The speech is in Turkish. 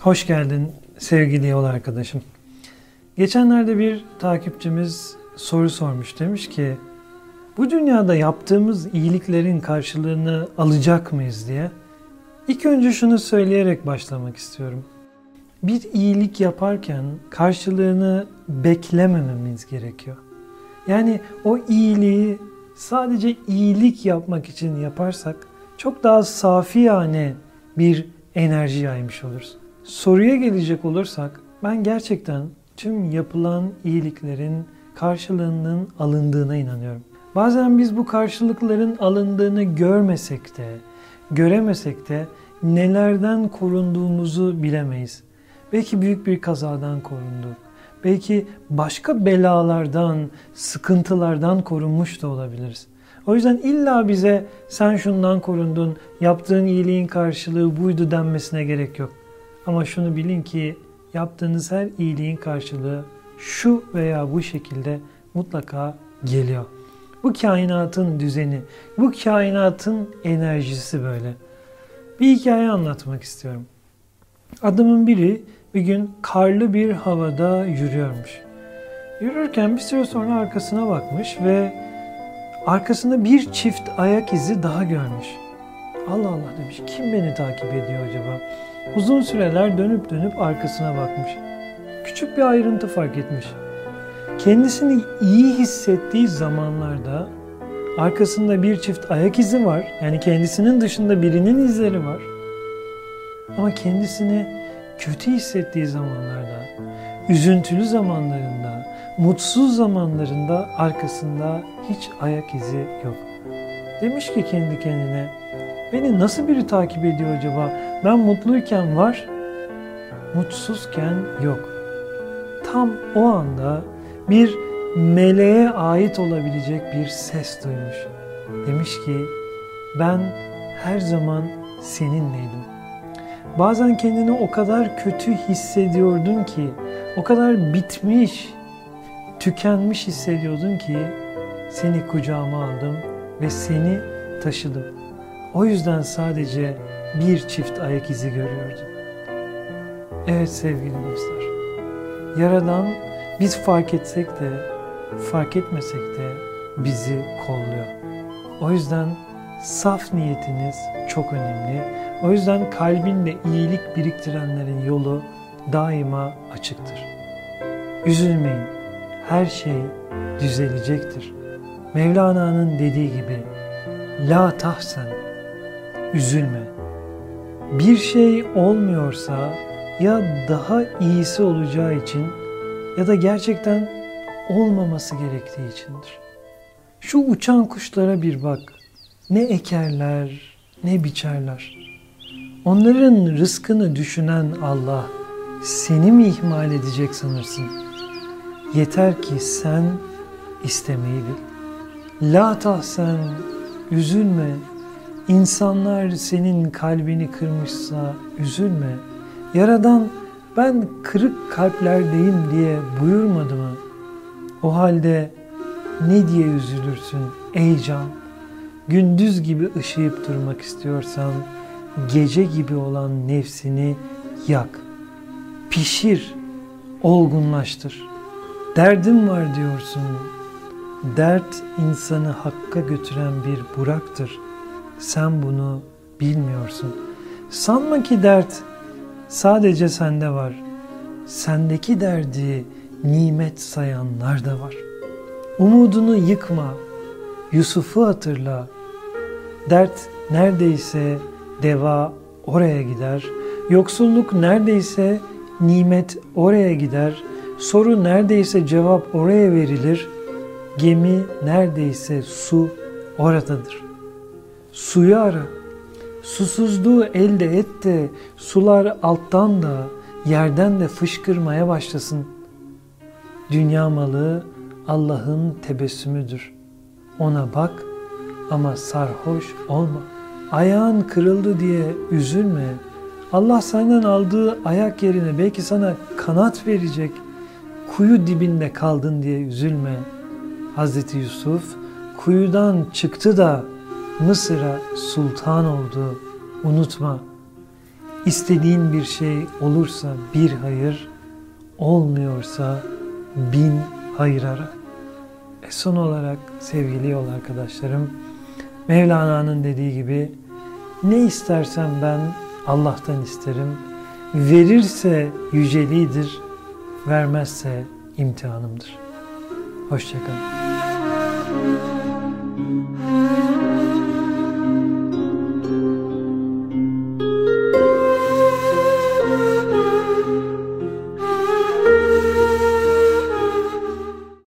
Hoş geldin sevgili yol arkadaşım. Geçenlerde bir takipçimiz soru sormuş. Demiş ki bu dünyada yaptığımız iyiliklerin karşılığını alacak mıyız diye. İlk önce şunu söyleyerek başlamak istiyorum. Bir iyilik yaparken karşılığını beklemememiz gerekiyor. Yani o iyiliği sadece iyilik yapmak için yaparsak çok daha safiyane bir enerji yaymış oluruz. Soruya gelecek olursak ben gerçekten tüm yapılan iyiliklerin karşılığının alındığına inanıyorum. Bazen biz bu karşılıkların alındığını görmesek de, göremesek de nelerden korunduğumuzu bilemeyiz. Belki büyük bir kazadan korunduk. Belki başka belalardan, sıkıntılardan korunmuş da olabiliriz. O yüzden illa bize sen şundan korundun, yaptığın iyiliğin karşılığı buydu denmesine gerek yok. Ama şunu bilin ki yaptığınız her iyiliğin karşılığı şu veya bu şekilde mutlaka geliyor. Bu kainatın düzeni, bu kainatın enerjisi böyle. Bir hikaye anlatmak istiyorum. Adamın biri bir gün karlı bir havada yürüyormuş. Yürürken bir süre sonra arkasına bakmış ve arkasında bir çift ayak izi daha görmüş. Allah Allah demiş kim beni takip ediyor acaba? Uzun süreler dönüp dönüp arkasına bakmış. Küçük bir ayrıntı fark etmiş. Kendisini iyi hissettiği zamanlarda arkasında bir çift ayak izi var. Yani kendisinin dışında birinin izleri var. Ama kendisini kötü hissettiği zamanlarda, üzüntülü zamanlarında, mutsuz zamanlarında arkasında hiç ayak izi yok. Demiş ki kendi kendine, beni nasıl biri takip ediyor acaba? Ben mutluyken var, mutsuzken yok. Tam o anda bir meleğe ait olabilecek bir ses duymuş. Demiş ki ben her zaman seninleydim. Bazen kendini o kadar kötü hissediyordun ki, o kadar bitmiş, tükenmiş hissediyordun ki seni kucağıma aldım ve seni taşıdım. O yüzden sadece bir çift ayak izi görüyordum. Evet sevgili dostlar, Yaradan biz fark etsek de, fark etmesek de bizi kolluyor. O yüzden saf niyetiniz çok önemli. O yüzden kalbinde iyilik biriktirenlerin yolu daima açıktır. Üzülmeyin, her şey düzelecektir. Mevlana'nın dediği gibi, La tahsen, üzülme. Bir şey olmuyorsa ya daha iyisi olacağı için ya da gerçekten olmaması gerektiği içindir. Şu uçan kuşlara bir bak. Ne ekerler, ne biçerler. Onların rızkını düşünen Allah seni mi ihmal edecek sanırsın? Yeter ki sen istemeyi bil. La tahsen, üzülme. İnsanlar senin kalbini kırmışsa üzülme. Yaradan ben kırık kalplerdeyim diye buyurmadı mı? O halde ne diye üzülürsün ey can? Gündüz gibi ışıyıp durmak istiyorsan gece gibi olan nefsini yak. Pişir, olgunlaştır. Derdim var diyorsun. Dert insanı hakka götüren bir buraktır. Sen bunu bilmiyorsun. Sanma ki dert sadece sende var. Sendeki derdi nimet sayanlar da var. Umudunu yıkma. Yusuf'u hatırla. Dert neredeyse deva oraya gider. Yoksulluk neredeyse nimet oraya gider. Soru neredeyse cevap oraya verilir. Gemi neredeyse su oradadır. Suyu ara. Susuzluğu elde et de sular alttan da yerden de fışkırmaya başlasın. Dünya malı Allah'ın tebessümüdür. Ona bak ama sarhoş olma. Ayağın kırıldı diye üzülme. Allah senden aldığı ayak yerine belki sana kanat verecek. Kuyu dibinde kaldın diye üzülme. Hazreti Yusuf kuyudan çıktı da Mısır'a sultan oldu. Unutma. istediğin bir şey olursa bir hayır, olmuyorsa bin hayır ara. E son olarak sevgili yol arkadaşlarım, Mevlana'nın dediği gibi ne istersen ben Allah'tan isterim. Verirse yüceliğidir, vermezse imtihanımdır. Hoşçakalın.